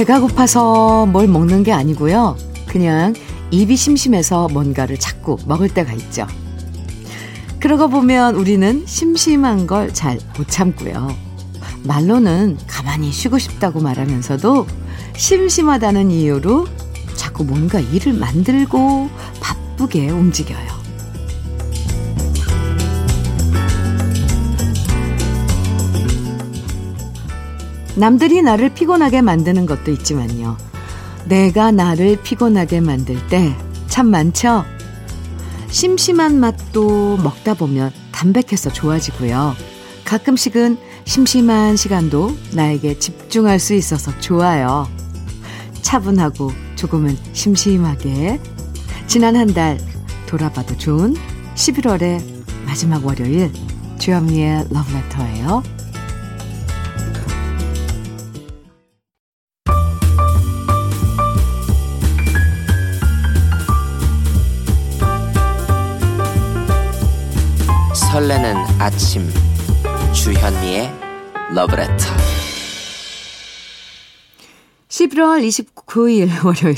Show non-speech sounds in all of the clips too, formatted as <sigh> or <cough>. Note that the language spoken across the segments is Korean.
배가 고파서 뭘 먹는 게 아니고요. 그냥 입이 심심해서 뭔가를 자꾸 먹을 때가 있죠. 그러고 보면 우리는 심심한 걸 잘 못 참고요. 말로는 가만히 쉬고 싶다고 말하면서도 심심하다는 이유로 자꾸 뭔가 일을 만들고 바쁘게 움직여요. 남들이 나를 피곤하게 만드는 것도 있지만요. 내가 나를 피곤하게 만들 때 참 많죠? 심심한 맛도 먹다 보면 담백해서 좋아지고요. 가끔씩은 심심한 시간도 나에게 집중할 수 있어서 좋아요. 차분하고 조금은 심심하게 지난 한 달 돌아봐도 좋은 11월의 마지막 월요일 주현미의 러브레터예요. ' 설레는 아침' 주현미의 러브레터. 11월 29일 월요일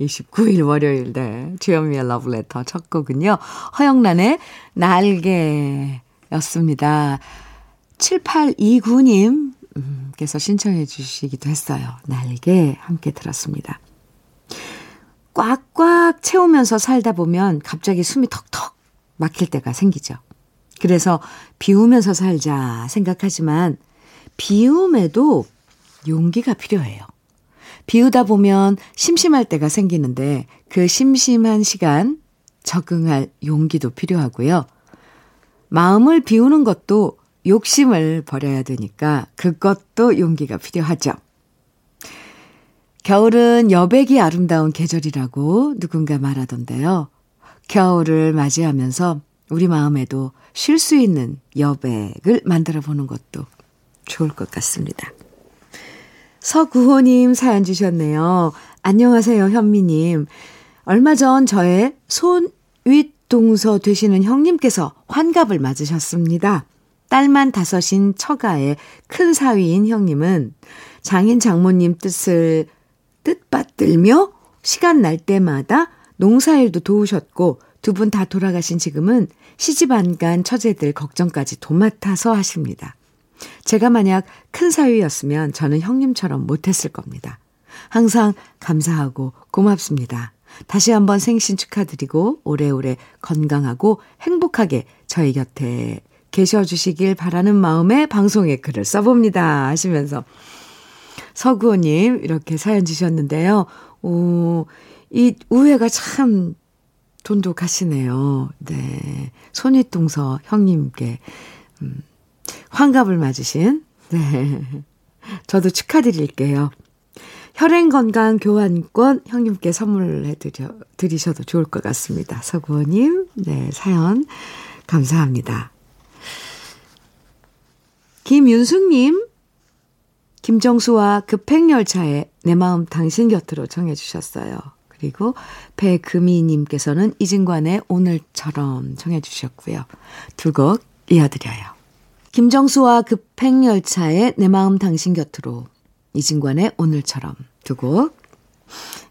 29일 월요일 네. 주현미의 러브레터 첫 곡은요 허영란의 날개였습니다. 7829님 께서 신청해 주시기도 했어요. 날개 함께 들었습니다. 꽉꽉 채우면서 살다 보면 갑자기 숨이 턱턱 막힐 때가 생기죠 그래서 비우면서 살자 생각하지만 비움에도 용기가 필요해요. 비우다 보면 심심할 때가 생기는데 그 심심한 시간 적응할 용기도 필요하고요. 마음을 비우는 것도 욕심을 버려야 되니까 그것도 용기가 필요하죠. 겨울은 여백이 아름다운 계절이라고 누군가 말하던데요. 겨울을 맞이하면서 우리 마음에도 쉴 수 있는 여백을 만들어 보는 것도 좋을 것 같습니다. 서구호님 사연 주셨네요. 안녕하세요, 현미님. 얼마 전 저의 손윗동서 되시는 형님께서 환갑을 맞으셨습니다. 딸만 다섯인 처가의 큰 사위인 형님은 장인 장모님 뜻을 뜻받들며 시간 날 때마다 농사일도 도우셨고 두 분 다 돌아가신 지금은 시집 안 간 처제들 걱정까지 도맡아서 하십니다. 제가 만약 큰 사위였으면 저는 형님처럼 못했을 겁니다. 항상 감사하고 고맙습니다. 다시 한번 생신 축하드리고 오래오래 건강하고 행복하게 저희 곁에 계셔 주시길 바라는 마음에 방송에 글을 써봅니다. 하시면서 서구호님 이렇게 사연 주셨는데요. 오, 이 우애가 참 돈독하시네요. 네. 손윗동서 형님께, 음, 환갑을 맞으신, 네. 저도 축하드릴게요. 혈행건강 교환권 형님께 선물해 드려, 드리셔도 좋을 것 같습니다. 서구호님, 네, 사연 감사합니다. 김윤숙님, 김정수와 급행열차에 내 마음 당신 곁으로 정해주셨어요. 그리고 배금희님께서는 이진관의 오늘처럼 청해 주셨고요. 두 곡 이어드려요. 김정수와 급행열차의 내 마음 당신 곁으로 이진관의 오늘처럼 두 곡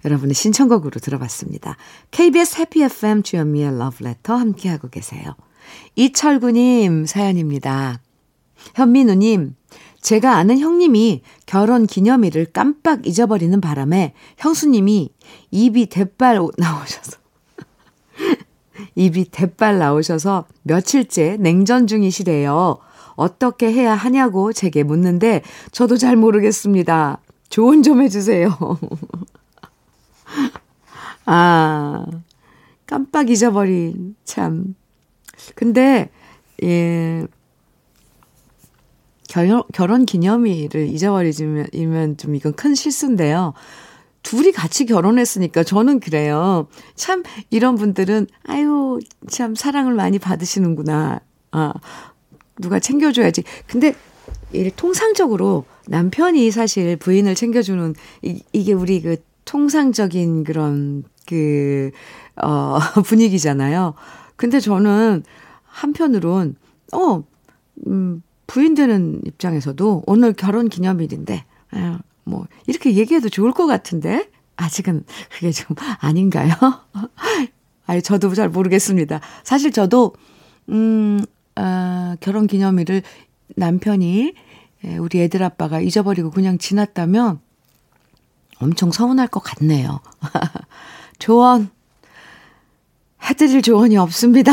여러분의 신청곡으로 들어봤습니다. KBS 해피 FM 주현미의 러브레터 함께하고 계세요. 이철구님 사연입니다. 현민우님, 제가 아는 형님이 결혼 기념일을 깜빡 잊어버리는 바람에 형수님이 입이 대빨 나오셔서 <laughs> 입이 대빨 나오셔서 며칠째 냉전 중이시래요. 어떻게 해야 하냐고 제게 묻는데 저도 잘 모르겠습니다. 조언 좀 해주세요. <laughs> 아, 깜빡 잊어버린, 참. 근데, 예, 결혼, 결혼 기념일을 잊어버리면 좀 이건 큰 실수인데요. 둘이 같이 결혼했으니까 저는 그래요. 참 이런 분들은 아유 참 사랑을 많이 받으시는구나. 아 누가 챙겨줘야지. 근데 이 통상적으로 남편이 사실 부인을 챙겨주는 이, 이게 우리 그 통상적인 그런 그 어, <laughs> 분위기잖아요. 근데 저는 한편으론 어 음, 부인 되는 입장에서도 오늘 결혼 기념일인데 뭐, 이렇게 얘기해도 좋을 것 같은데? 아직은 그게 좀 <laughs> 아닌가요? <laughs> 아니, 저도 잘 모르겠습니다. 사실 저도, 음, 아, 결혼 기념일을 남편이 예, 우리 애들 아빠가 잊어버리고 그냥 지났다면 엄청 서운할 것 같네요. <laughs> 조언, 해드릴 조언이 없습니다.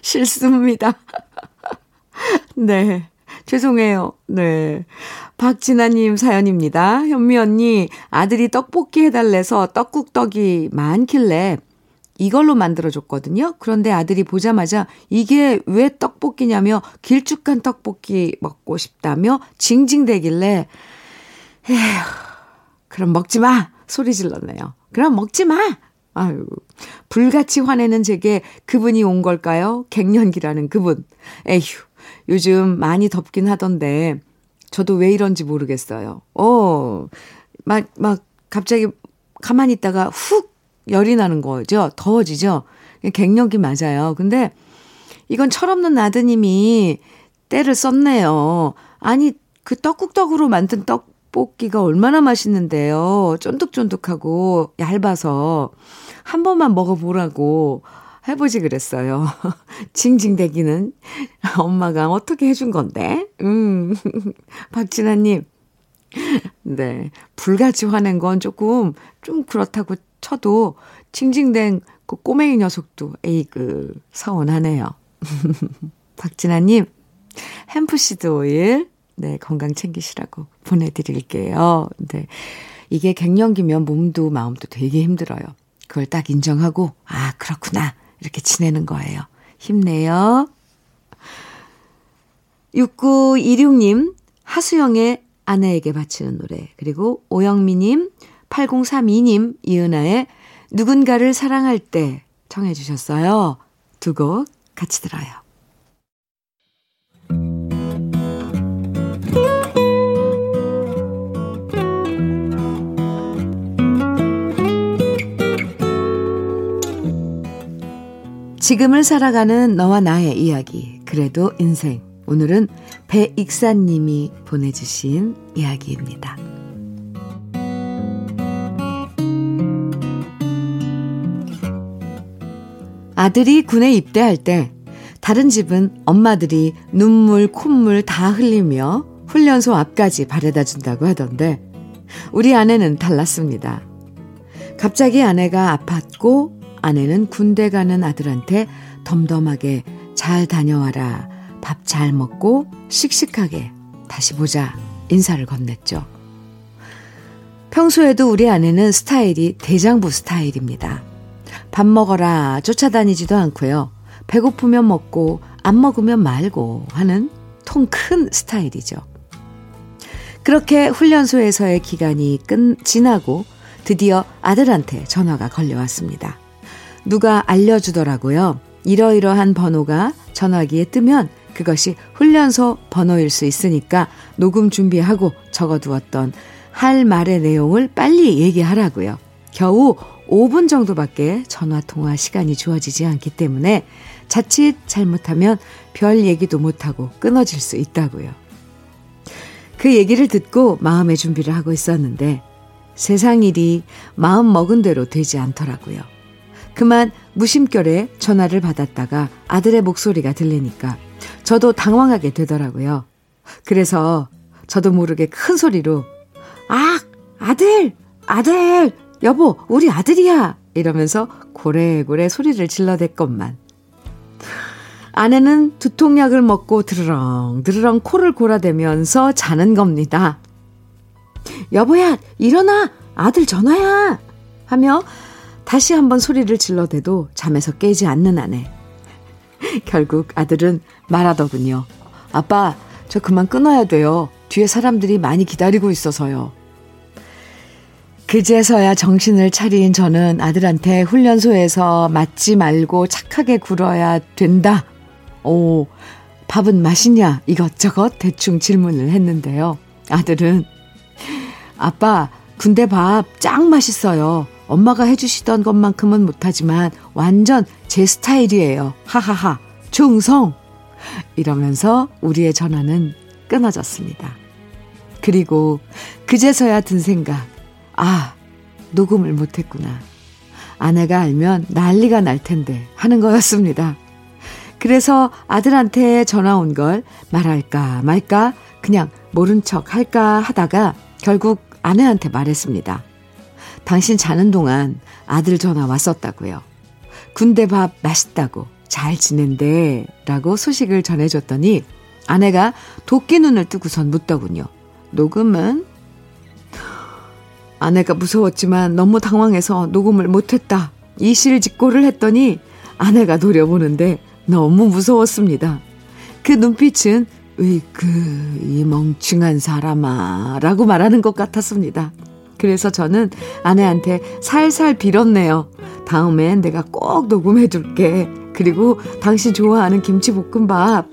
싫습니다. 네. 죄송해요. 네. 박진아님 사연입니다. 현미 언니, 아들이 떡볶이 해달래서 떡국떡이 많길래 이걸로 만들어줬거든요. 그런데 아들이 보자마자 이게 왜 떡볶이냐며 길쭉한 떡볶이 먹고 싶다며 징징대길래, 에휴, 그럼 먹지 마! 소리 질렀네요. 그럼 먹지 마! 아유, 불같이 화내는 제게 그분이 온 걸까요? 갱년기라는 그분. 에휴, 요즘 많이 덥긴 하던데, 저도 왜 이런지 모르겠어요. 어, 막, 막, 갑자기 가만히 있다가 훅 열이 나는 거죠. 더워지죠. 갱년기 맞아요. 근데 이건 철없는 아드님이 때를 썼네요. 아니, 그 떡국떡으로 만든 떡볶이가 얼마나 맛있는데요. 쫀득쫀득하고 얇아서 한 번만 먹어보라고 해보지 그랬어요. <laughs> 징징대기는 엄마가 어떻게 해준 건데? 음, <laughs> 박진아님. 네. 불같이 화낸 건 조금, 좀 그렇다고 쳐도, 징징댄 그 꼬맹이 녀석도, 에이그, 서운하네요. <laughs> 박진아님, 햄프시드 오일, 네, 건강 챙기시라고 보내드릴게요. 네. 이게 갱년기면 몸도 마음도 되게 힘들어요. 그걸 딱 인정하고, 아, 그렇구나. 이렇게 지내는 거예요. 힘내요. 6926님, 하수영의 아내에게 바치는 노래. 그리고 오영미님, 8032님, 이은아의 누군가를 사랑할 때 청해주셨어요. 두 곡 같이 들어요. 지금을 살아가는 너와 나의 이야기. 그래도 인생. 오늘은 배익사님이 보내주신 이야기입니다. 아들이 군에 입대할 때 다른 집은 엄마들이 눈물, 콧물 다 흘리며 훈련소 앞까지 바래다 준다고 하던데 우리 아내는 달랐습니다. 갑자기 아내가 아팠고 아내는 군대 가는 아들한테 덤덤하게 잘 다녀와라. 밥 잘 먹고 씩씩하게 다시 보자. 인사를 건넸죠. 평소에도 우리 아내는 스타일이 대장부 스타일입니다. 밥 먹어라 쫓아다니지도 않고요. 배고프면 먹고 안 먹으면 말고 하는 통 큰 스타일이죠. 그렇게 훈련소에서의 기간이 끝 지나고 드디어 아들한테 전화가 걸려왔습니다. 누가 알려주더라고요. 이러이러한 번호가 전화기에 뜨면 그것이 훈련소 번호일 수 있으니까 녹음 준비하고 적어두었던 할 말의 내용을 빨리 얘기하라고요. 겨우 5분 정도밖에 전화 통화 시간이 주어지지 않기 때문에 자칫 잘못하면 별 얘기도 못하고 끊어질 수 있다고요. 그 얘기를 듣고 마음의 준비를 하고 있었는데 세상 일이 마음 먹은 대로 되지 않더라고요. 그만 무심결에 전화를 받았다가 아들의 목소리가 들리니까 저도 당황하게 되더라고요. 그래서 저도 모르게 큰 소리로 아, 아들! 아들! 여보, 우리 아들이야! 이러면서 고래고래 소리를 질러댔건만. 아내는 두통약을 먹고 드르렁, 드르렁 코를 골아대면서 자는 겁니다. 여보야, 일어나! 아들 전화야! 하며 다시 한번 소리를 질러대도 잠에서 깨지 않는 아내. <laughs> 결국 아들은 말하더군요. 아빠, 저 그만 끊어야 돼요. 뒤에 사람들이 많이 기다리고 있어서요. 그제서야 정신을 차린 저는 아들한테 훈련소에서 맞지 말고 착하게 굴어야 된다. 오, 밥은 맛있냐? 이것저것 대충 질문을 했는데요. 아들은, 아빠, 군대 밥 짱 맛있어요. 엄마가 해주시던 것만큼은 못하지만 완전 제 스타일이에요. 하하하. 충성! 이러면서 우리의 전화는 끊어졌습니다. 그리고 그제서야 든 생각. 아, 녹음을 못했구나. 아내가 알면 난리가 날 텐데 하는 거였습니다. 그래서 아들한테 전화 온 걸 말할까 말까 그냥 모른 척 할까 하다가 결국 아내한테 말했습니다. 당신 자는 동안 아들 전화 왔었다고요. 군대 밥 맛있다고 잘 지낸대 라고 소식을 전해줬더니 아내가 도끼 눈을 뜨고선 묻더군요. 녹음은? 아내가 무서웠지만 너무 당황해서 녹음을 못했다. 이실직고를 했더니 아내가 노려보는데 너무 무서웠습니다. 그 눈빛은 으이그 이 멍청한 사람아 라고 말하는 것 같았습니다. 그래서 저는 아내한테 살살 빌었네요. 다음엔 내가 꼭 녹음해 둘게. 그리고 당신 좋아하는 김치볶음밥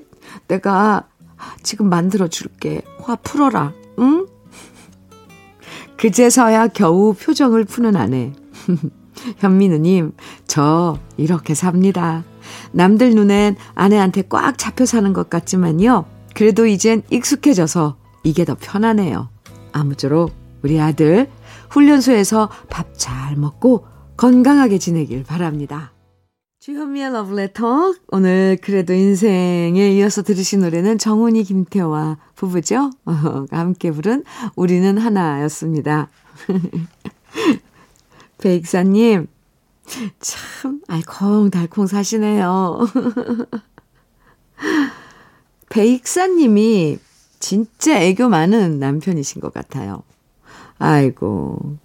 내가 지금 만들어 줄게. 화 풀어라. 응? <laughs> 그제서야 겨우 표정을 푸는 아내. <laughs> 현민우님, 저 이렇게 삽니다. 남들 눈엔 아내한테 꽉 잡혀 사는 것 같지만요. 그래도 이젠 익숙해져서 이게 더 편하네요. 아무쪼록 우리 아들 훈련소에서 밥 잘 먹고 건강하게 지내길 바랍니다. 주현미의 러브레터. 오늘 그래도 인생에 이어서 들으신 노래는 정훈이 김태와 부부죠. 어, <laughs> 함께 부른 우리는 하나였습니다. <laughs> 배익사님, 참 알콩달콩 사시네요. <laughs> 배익사님이 진짜 애교 많은 남편이신 것 같아요. 아이고.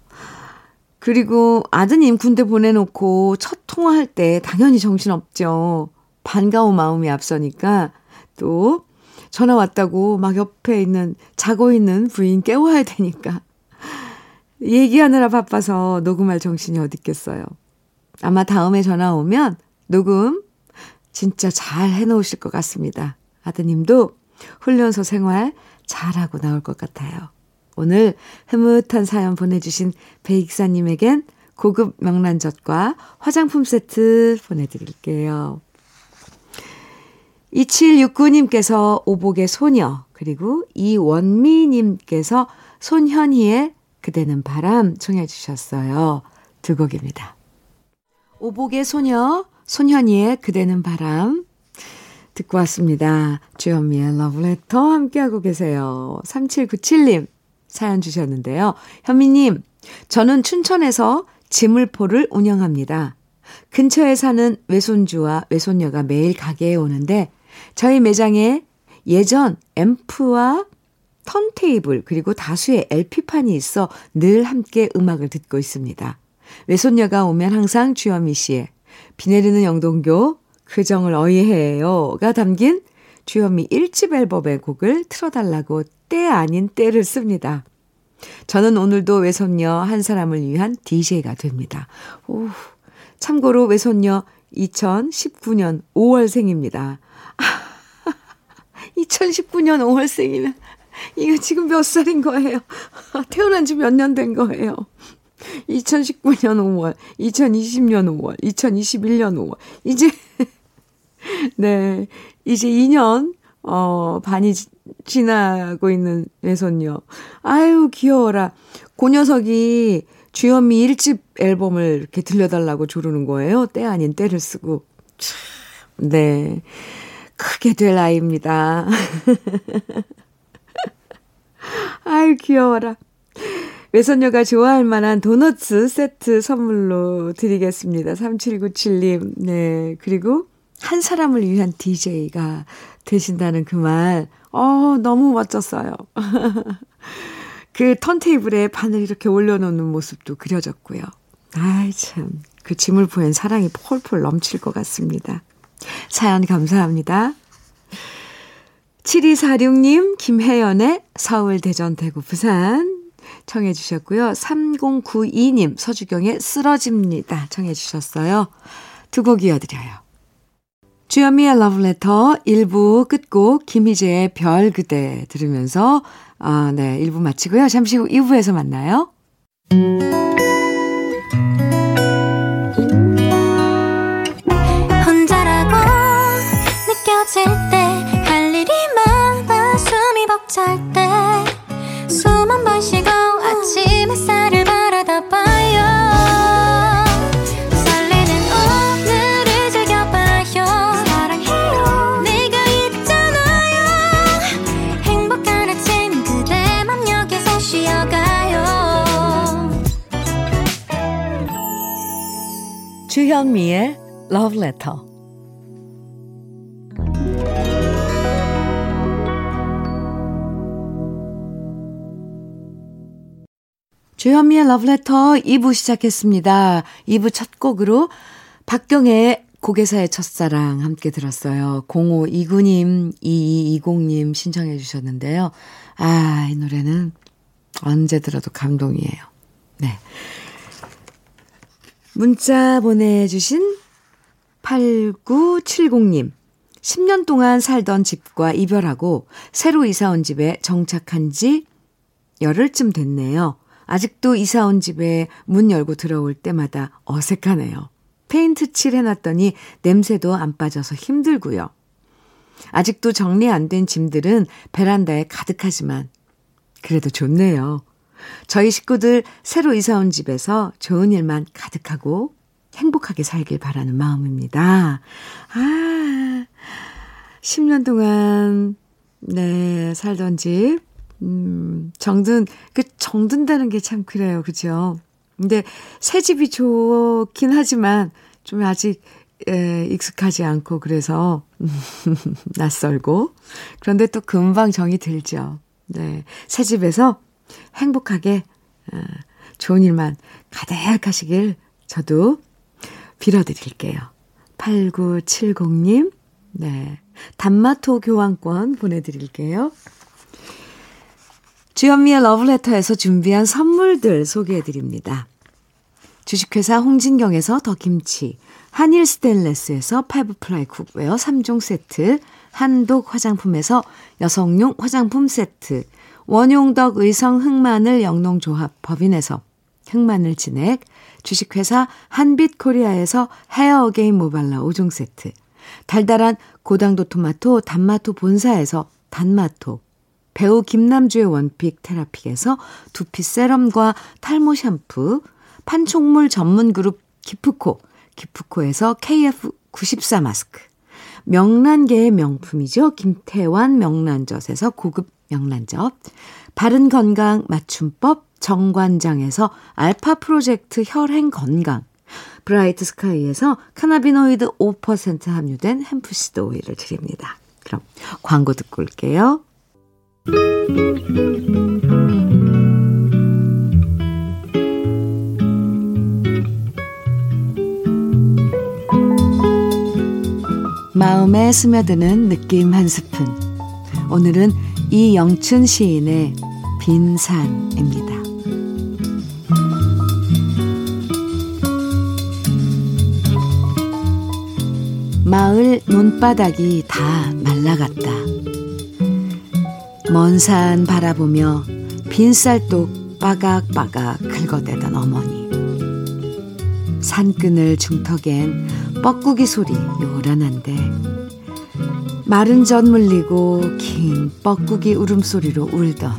그리고 아드님 군대 보내놓고 첫 통화할 때 당연히 정신없죠. 반가운 마음이 앞서니까 또 전화 왔다고 막 옆에 있는 자고 있는 부인 깨워야 되니까 얘기하느라 바빠서 녹음할 정신이 어디 있겠어요. 아마 다음에 전화 오면 녹음 진짜 잘 해놓으실 것 같습니다. 아드님도 훈련소 생활 잘하고 나올 것 같아요. 오늘 흐뭇한 사연 보내주신 배익사님에겐 고급 명란젓과 화장품 세트 보내드릴게요. 2769님께서 오복의 소녀, 그리고 이원미님께서 손현희의 그대는 바람 청해 주셨어요. 두 곡입니다. 오복의 소녀, 손현희의 그대는 바람 듣고 왔습니다. 주현미의 러브레터 함께하고 계세요. 3797님 사연 주셨는데요. 현미님, 저는 춘천에서 지물포를 운영합니다. 근처에 사는 외손주와 외손녀가 매일 가게에 오는데 저희 매장에 예전 앰프와 턴테이블 그리고 다수의 LP판이 있어 늘 함께 음악을 듣고 있습니다. 외손녀가 오면 항상 주현미 씨의 비 내리는 영동교 그 정을 어이해요가 담긴 주현미 1집 앨범의 곡을 틀어달라고 때 아닌 때를 씁니다. 저는 오늘도 외손녀 한 사람을 위한 DJ가 됩니다. 오, 참고로 외손녀 2019년 5월생입니다. 2019년 5월생이면 이거 지금 몇 살인 거예요? <laughs> 태어난 지 몇 년 된 거예요? 2019년 5월, 2020년 5월, 2021년 5월. 이제, <laughs> 네, 이제 2년, 어, 반이 지나고 있는 외손녀. 아유, 귀여워라. 그 녀석이 주현미 1집 앨범을 이렇게 들려달라고 조르는 거예요. 때 아닌 때를 쓰고. 참, 네. 크게 될 아이입니다. <laughs> 아유, 귀여워라. 외손녀가 좋아할 만한 도너츠 세트 선물로 드리겠습니다. 3797님. 네. 그리고 한 사람을 위한 DJ가 되신다는 그 말, 어, 너무 멋졌어요. <laughs> 그 턴테이블에 바늘 이렇게 올려놓는 모습도 그려졌고요. 아이, 참. 그 짐을 보엔 사랑이 폴폴 넘칠 것 같습니다. 사연 감사합니다. 7246님, 김혜연의 서울, 대전, 대구, 부산 청해 주셨고요. 3092님, 서주경의 쓰러집니다. 청해 주셨어요. 두 곡 이어드려요. 주현미의 러브레터 1부 끝곡 김희재의 별 그대 들으면서 아, 네, 1부 마치고요. 잠시 후 2부에서 만나요. 혼자라고 느껴질 때 할 일이 많아 숨이 벅찰 때 주현미의 Love Letter. 주현미의 Love Letter 2부 시작했습니다. 2부 첫 곡으로 박경애의 고개사의 첫사랑 함께 들었어요. 0529님, 2220님 신청해 주셨는데요. 아, 이 노래는 언제 들어도 감동이에요. 네. 문자 보내주신 8970님. 10년 동안 살던 집과 이별하고 새로 이사 온 집에 정착한 지 열흘쯤 됐네요. 아직도 이사 온 집에 문 열고 들어올 때마다 어색하네요. 페인트 칠 해놨더니 냄새도 안 빠져서 힘들고요. 아직도 정리 안 된 짐들은 베란다에 가득하지만 그래도 좋네요. 저희 식구들 새로 이사 온 집에서 좋은 일만 가득하고 행복하게 살길 바라는 마음입니다. 아, 10년 동안, 네, 살던 집, 음, 정든, 그, 정든다는 게 참 그래요. 그죠? 근데 새 집이 좋긴 하지만 좀 아직 에, 익숙하지 않고 그래서 <laughs> 낯설고 그런데 또 금방 정이 들죠. 네. 새 집에서 행복하게 어, 좋은 일만 가득하시길 저도 빌어드릴게요. 8970님, 네. 단마토 교환권 보내드릴게요. 주현미의 러브레터에서 준비한 선물들 소개해드립니다. 주식회사 홍진경에서 더김치, 한일 스텐레스에서 five ply cookware 3종 세트, 한독 화장품에서 여성용 화장품 세트, 원용덕 의성 흑마늘 영농조합 법인에서 흑마늘 진액, 주식회사 한빛코리아에서 헤어 어게인 모발라 5종 세트, 달달한 고당도 토마토 단마토 본사에서 단마토, 배우 김남주의 one pick 테라픽에서 두피 세럼과 탈모 샴푸, 판촉물 전문 그룹 기프코, 기프코에서 KF94 마스크, 명란계의 명품이죠. 김태환 명란젓에서 고급 명란젓, 바른 건강 맞춤법 정관장에서 알파 프로젝트 혈행 건강, 브라이트 스카이에서 cannabinoid 5% 함유된 hempseed 오일을 드립니다. 그럼 광고 듣고 올게요. 마음에 스며드는 느낌 한 스푼. 오늘은 이영춘 시인의 빈산입니다. 마을 논바닥이 다 말라갔다. 먼 산 바라보며 빈쌀독 빠각빠각 긁어대던 어머니. 산끈을 중턱엔 뻐꾸기 소리 요란한데 마른 젖 물리고 긴 뻐꾸기 울음소리로 울던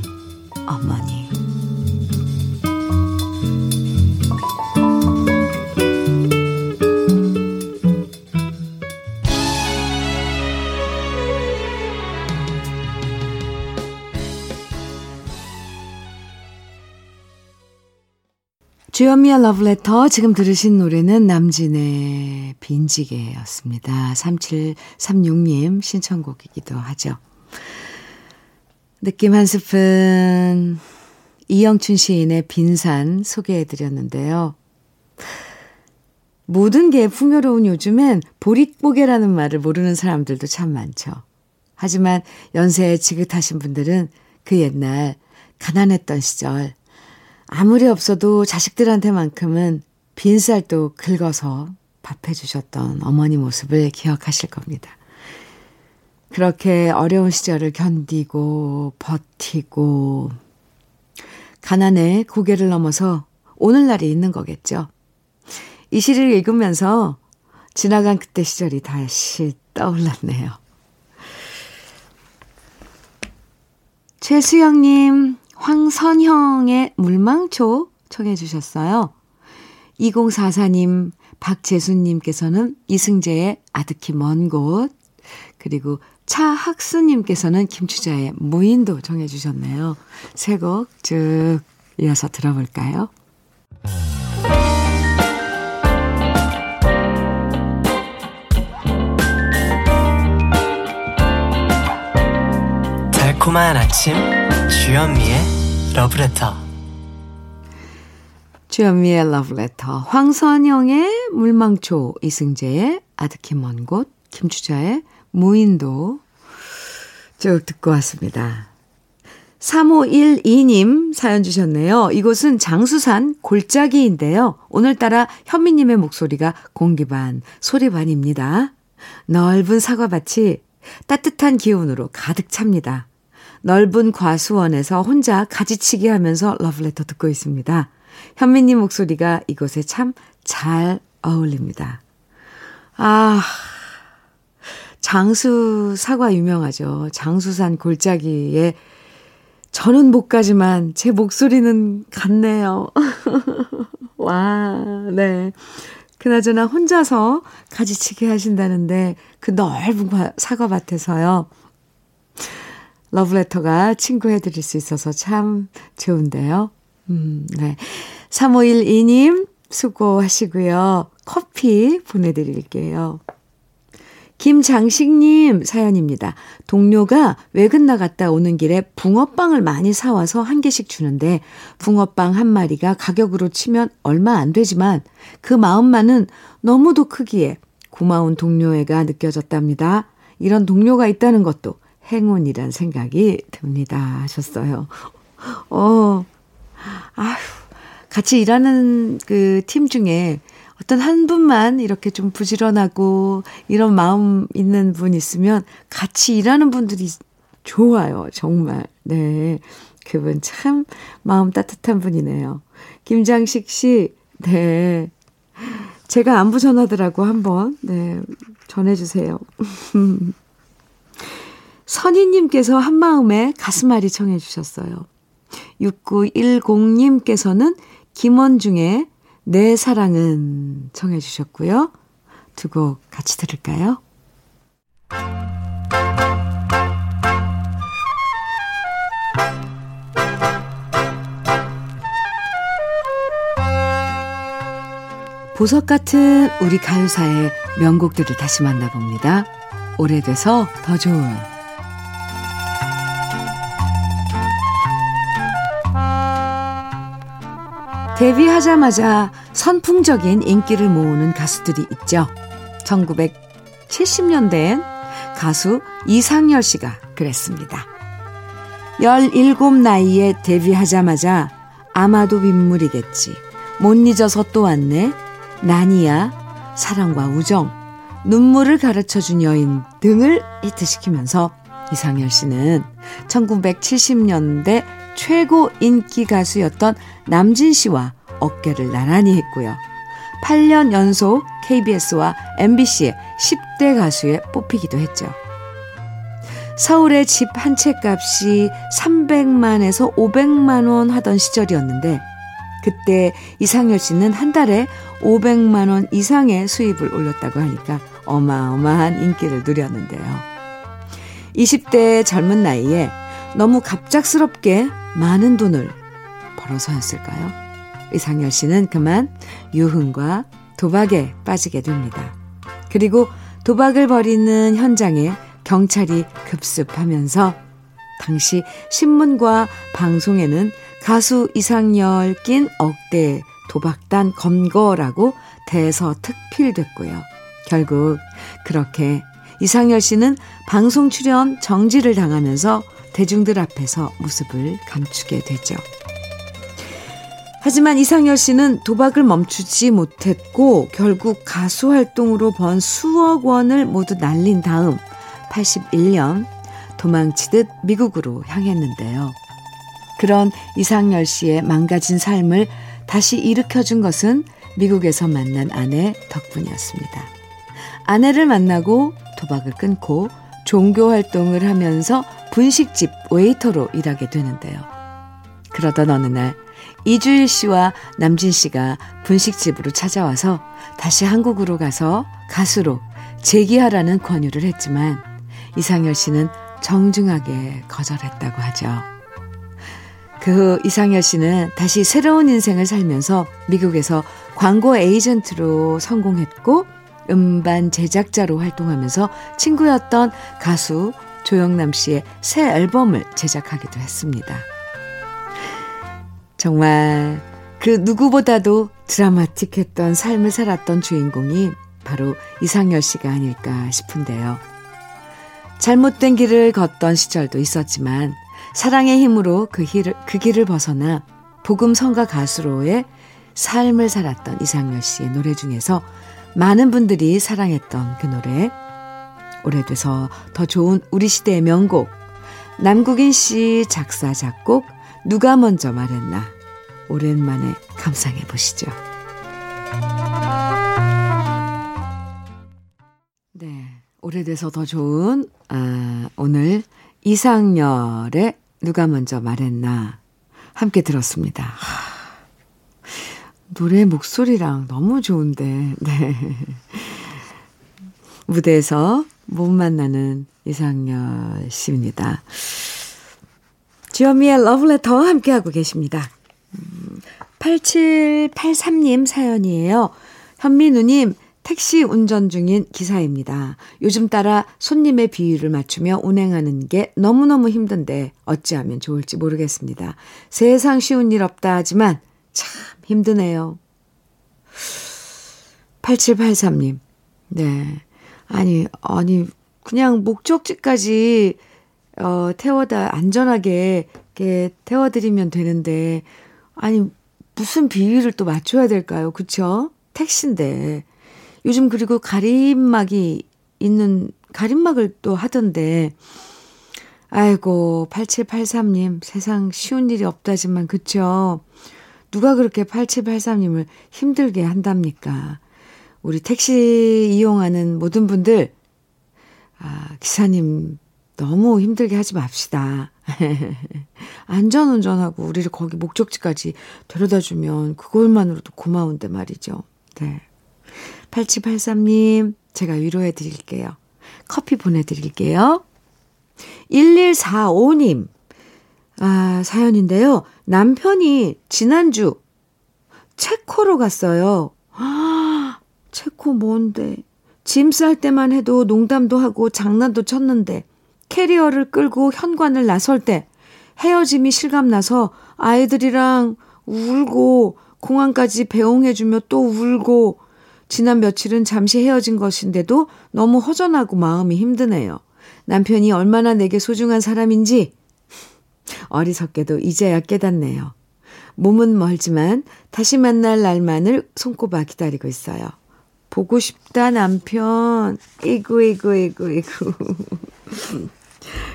어머니. 주현미의 러브레터 지금 들으신 노래는 남진의 빈지게였습니다. 3736님 신청곡이기도 하죠. 느낌 한 스푼 이영춘 시인의 빈산 소개해드렸는데요. 모든 게 풍요로운 요즘엔 보릿고개라는 말을 모르는 사람들도 참 많죠. 하지만 연세에 지긋하신 분들은 그 옛날 가난했던 시절 아무리 없어도 자식들한테만큼은 빈쌀도 긁어서 밥해 주셨던 어머니 모습을 기억하실 겁니다. 그렇게 어려운 시절을 견디고 버티고 가난에 고개를 넘어서 오늘날이 있는 거겠죠. 이 시를 읽으면서 지나간 그때 시절이 다시 떠올랐네요. 최수영님, 황선형의 물망초 청해 주셨어요. 2044님, 박재수님께서는 이승재의 아득히 먼 곳, 그리고 차학수님께서는 김추자의 무인도 정해 주셨네요. 세 곡 쭉 이어서 들어볼까요? 달콤한 아침 주현미의 러브레터 주현미의 러브레터 황선영의 물망초 이승재의 아득히 먼 곳 김추자의 무인도 쭉 듣고 왔습니다. 3512님 사연 주셨네요. 이곳은 장수산 골짜기인데요. 오늘따라 현미님의 목소리가 공기 반, 소리 반입니다. 넓은 사과밭이 따뜻한 기운으로 가득 찹니다. 넓은 과수원에서 혼자 가지치기 하면서 러브레터 듣고 있습니다. 현미님 목소리가 이곳에 참 잘 어울립니다. 아, 장수 사과 유명하죠. 장수산 골짜기에 저는 못 가지만 제 목소리는 같네요. <laughs> 와, 네. 그나저나 혼자서 가지치기 하신다는데 그 넓은 사과밭에서요. 러브레터가 친구 해드릴 수 있어서 참 좋은데요. 음, 네. 3512님 수고하시고요. 커피 보내드릴게요. 김장식님 사연입니다. 동료가 외근 나갔다 오는 길에 붕어빵을 많이 사와서 한 개씩 주는데 붕어빵 한 마리가 가격으로 치면 얼마 안 되지만 그 마음만은 너무도 크기에 고마운 동료애가 느껴졌답니다. 이런 동료가 있다는 것도 행운이란 생각이 듭니다. 하셨어요. 어, 아휴, 같이 일하는 그 팀 중에 어떤 한 분만 이렇게 좀 부지런하고 이런 마음 있는 분 있으면 같이 일하는 분들이 좋아요. 정말. 네. 그분 참 마음 따뜻한 분이네요. 김장식 씨, 네. 제가 안부 전하더라고 한번, 네. 전해주세요. <laughs> 선희님께서 한마음에 가슴앓이 청해 주셨어요. 6910님께서는 김원중의 내 사랑은 청해 주셨고요. 두 곡 같이 들을까요? 보석 같은 우리 가요사의 명곡들을 다시 만나봅니다. 오래돼서 더 좋은 데뷔하자마자 선풍적인 인기를 모으는 가수들이 있죠. 1970년대엔 가수 이상열 씨가 그랬습니다. 17 나이에 데뷔하자마자 아마도 빗물이겠지. 못 잊어서 또 왔네. 난이야. 사랑과 우정. 눈물을 가르쳐 준 여인 등을 히트시키면서 이상열 씨는 1970년대 최고 인기 가수였던 남진 씨와 어깨를 나란히 했고요. 8년 연속 KBS와 MBC의 10대 가수에 뽑히기도 했죠. 서울의 집 한 채 값이 300만에서 500만 원 하던 시절이었는데 그때 이상열 씨는 한 달에 500만 원 이상의 수입을 올렸다고 하니까 어마어마한 인기를 누렸는데요. 20대 젊은 나이에 너무 갑작스럽게 많은 돈을 벌어서였을까요? 이상열 씨는 그만 유흥과 도박에 빠지게 됩니다. 그리고 도박을 벌이는 현장에 경찰이 급습하면서 당시 신문과 방송에는 가수 이상열 낀 억대 도박단 검거라고 대서특필됐고요. 결국 그렇게 이상열 씨는 방송 출연 정지를 당하면서 대중들 앞에서 모습을 감추게 되죠. 하지만 이상열 씨는 도박을 멈추지 못했고 결국 가수 활동으로 번 수억 원을 모두 날린 다음 81년 도망치듯 미국으로 향했는데요. 그런 이상열 씨의 망가진 삶을 다시 일으켜준 것은 미국에서 만난 아내 덕분이었습니다. 아내를 만나고 도박을 끊고 종교 활동을 하면서 분식집 웨이터로 일하게 되는데요. 그러던 어느 날 이주일 씨와 남진 씨가 분식집으로 찾아와서 다시 한국으로 가서 가수로 재기하라는 권유를 했지만 이상열 씨는 정중하게 거절했다고 하죠. 그 후 이상열 씨는 다시 새로운 인생을 살면서 미국에서 광고 에이전트로 성공했고 음반 제작자로 활동하면서 친구였던 가수 조영남 씨의 새 앨범을 제작하기도 했습니다. 정말 그 누구보다도 드라마틱했던 삶을 살았던 주인공이 바로 이상열 씨가 아닐까 싶은데요. 잘못된 길을 걷던 시절도 있었지만 사랑의 힘으로 그 길을, 그 길을 벗어나 복음 성가 가수로의 삶을 살았던 이상열 씨의 노래 중에서 많은 분들이 사랑했던 그 노래 오래돼서 더 좋은 우리 시대의 명곡 남국인 씨 작사 작곡 누가 먼저 말했나 오랜만에 감상해 보시죠. 네, 오래돼서 더 좋은 아, 오늘 이상열의 누가 먼저 말했나 함께 들었습니다. 하, 노래 목소리랑 너무 좋은데, 네. 무대에서 못 만나는 이상열 씨입니다. 주현미의 러브레터 함께하고 계십니다. 8783님 사연이에요. 현미누님, 택시 운전 중인 기사입니다. 요즘 따라 손님의 비율을 맞추며 운행하는 게 너무너무 힘든데 어찌하면 좋을지 모르겠습니다. 세상 쉬운 일 없다 하지만 참 힘드네요. 8783님. 네. 아니, 아니, 그냥 목적지까지, 어, 태워다, 안전하게, 이렇게 태워드리면 되는데, 아니, 무슨 비율을 또 맞춰야 될까요? 그쵸? 택시인데. 요즘 그리고 가림막이 있는, 가림막을 또 하던데, 아이고, 8783님, 세상 쉬운 일이 없다지만, 그쵸? 누가 그렇게 8783님을 힘들게 한답니까? 우리 택시 이용하는 모든 분들, 아, 기사님 너무 힘들게 하지 맙시다. <laughs> 안전 운전하고 우리를 거기 목적지까지 데려다 주면 그것만으로도 고마운데 말이죠. 네. 8783님, 제가 위로해 드릴게요. 커피 보내드릴게요. 1145님, 아, 사연인데요. 남편이 지난주 체코로 갔어요. 아, 체코 뭔데? 짐 쌀 때만 해도 농담도 하고 장난도 쳤는데 캐리어를 끌고 현관을 나설 때 헤어짐이 실감나서 아이들이랑 울고 공항까지 배웅해주며 또 울고 지난 며칠은 잠시 헤어진 것인데도 너무 허전하고 마음이 힘드네요. 남편이 얼마나 내게 소중한 사람인지 어리석게도 이제야 깨닫네요. 몸은 멀지만 다시 만날 날만을 손꼽아 기다리고 있어요. 보고 싶다, 남편. 이구, 이구, 이구, 이구.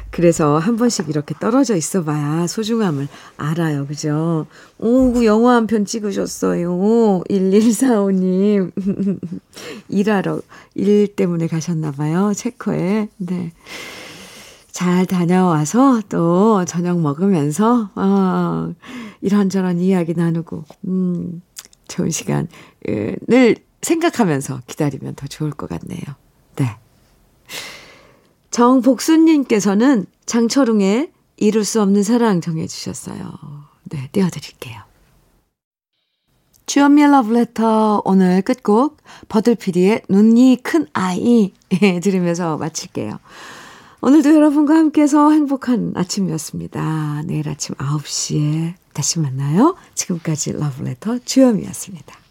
그래서 한 번씩 이렇게 떨어져 있어 봐야 소중함을 알아요. 그죠? 오, 영화 한 편 찍으셨어요. 1145님. <laughs> 일하러, 일 때문에 가셨나 봐요. 체코에. 네. 잘 다녀와서 또 저녁 먹으면서, 어, 이런저런 이야기 나누고, 음, 좋은 시간을 생각하면서 기다리면 더 좋을 것 같네요. 네. 정복수님께서는 장철웅의 이룰 수 없는 사랑 정해주셨어요. 네, 띄워드릴게요. 주연미의 러브레터 오늘 끝곡 버들피디의 눈이 큰 아이 <laughs> 들으면서 마칠게요. 오늘도 여러분과 함께해서 행복한 아침이었습니다. 내일 아침 9시에 다시 만나요. 지금까지 러브레터 주현미였습니다.